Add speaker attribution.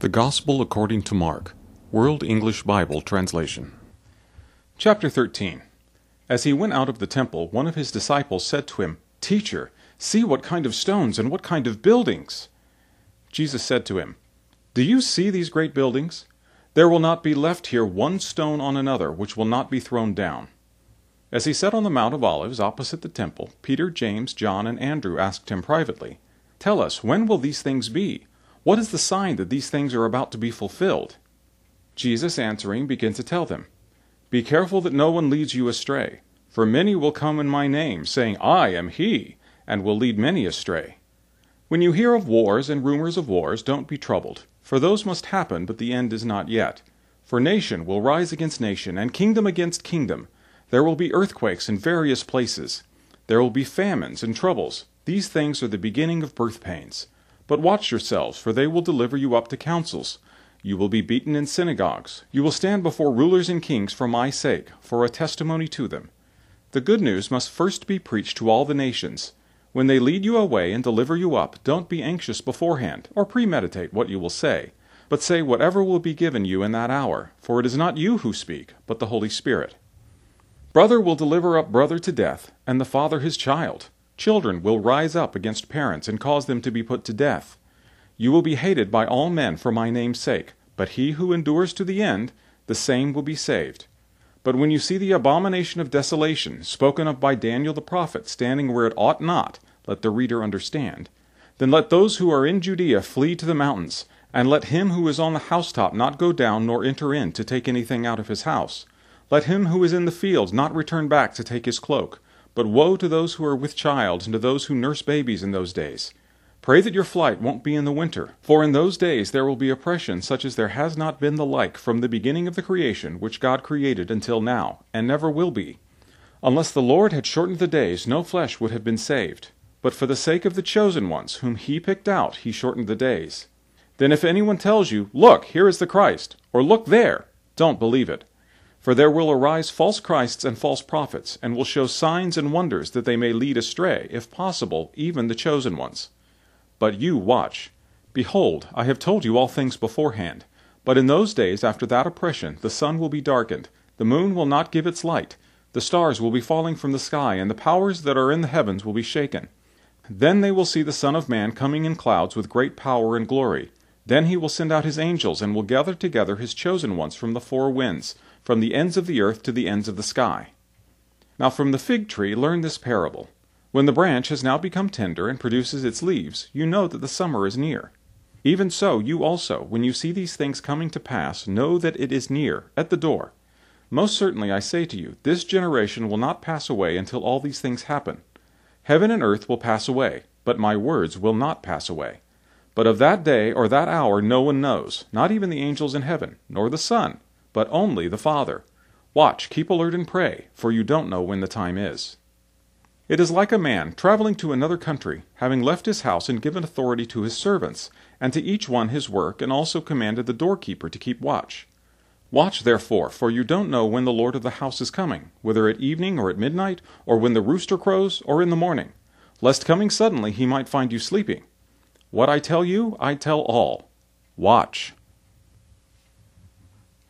Speaker 1: The Gospel according to Mark, World English Bible Translation.
Speaker 2: Chapter 13 As he went out of the temple, one of his disciples said to him, Teacher, see what kind of stones and what kind of buildings! Jesus said to him, Do you see these great buildings? There will not be left here one stone on another which will not be thrown down. As he sat on the Mount of Olives opposite the temple, Peter, James, John, and Andrew asked him privately, Tell us, when will these things be? What is the sign that these things are about to be fulfilled? Jesus answering began to tell them, Be careful that no one leads you astray, for many will come in my name, saying, I am he, and will lead many astray. When you hear of wars and rumors of wars, don't be troubled, for those must happen, but the end is not yet. For nation will rise against nation, and kingdom against kingdom. There will be earthquakes in various places. There will be famines and troubles. These things are the beginning of birth pains. But watch yourselves, for they will deliver you up to councils. You will be beaten in synagogues. You will stand before rulers and kings for my sake, for a testimony to them. The good news must first be preached to all the nations. When they lead you away and deliver you up, don't be anxious beforehand, or premeditate what you will say, but say whatever will be given you in that hour, for it is not you who speak, but the Holy Spirit. Brother will deliver up brother to death, and the father his child. Children will rise up against parents and cause them to be put to death. You will be hated by all men for my name's sake, but he who endures to the end, the same will be saved. But when you see the abomination of desolation, spoken of by Daniel the prophet, standing where it ought not, let the reader understand, then let those who are in Judea flee to the mountains, and let him who is on the housetop not go down nor enter in to take anything out of his house. Let him who is in the field not return back to take his cloak. But woe to those who are with child, and to those who nurse babies in those days. Pray that your flight won't be in the winter, for in those days there will be oppression such as there has not been the like from the beginning of the creation which God created until now, and never will be. Unless the Lord had shortened the days, no flesh would have been saved. But for the sake of the chosen ones, whom he picked out, he shortened the days. Then if anyone tells you, Look, here is the Christ, or Look there, don't believe it. For there will arise false Christs and false prophets, and will show signs and wonders that they may lead astray, if possible, even the chosen ones. But you watch. Behold, I have told you all things beforehand. But in those days after that oppression the sun will be darkened, the moon will not give its light, the stars will be falling from the sky, and the powers that are in the heavens will be shaken. Then they will see the Son of Man coming in clouds with great power and glory. Then he will send out his angels, and will gather together his chosen ones from the four winds from the ends of the earth to the ends of the sky. Now from the fig tree learn this parable. When the branch has now become tender and produces its leaves, you know that the summer is near. Even so, you also, when you see these things coming to pass, know that it is near, at the door. Most certainly I say to you, this generation will not pass away until all these things happen. Heaven and earth will pass away, but my words will not pass away. But of that day or that hour no one knows, not even the angels in heaven, nor the Son but only the Father. Watch, keep alert, and pray, for you don't know when the time is. It is like a man traveling to another country, having left his house and given authority to his servants, and to each one his work, and also commanded the doorkeeper to keep watch. Watch therefore, for you don't know when the Lord of the house is coming, whether at evening or at midnight, or when the rooster crows, or in the morning, lest coming suddenly he might find you sleeping. What I tell you, I tell all. Watch.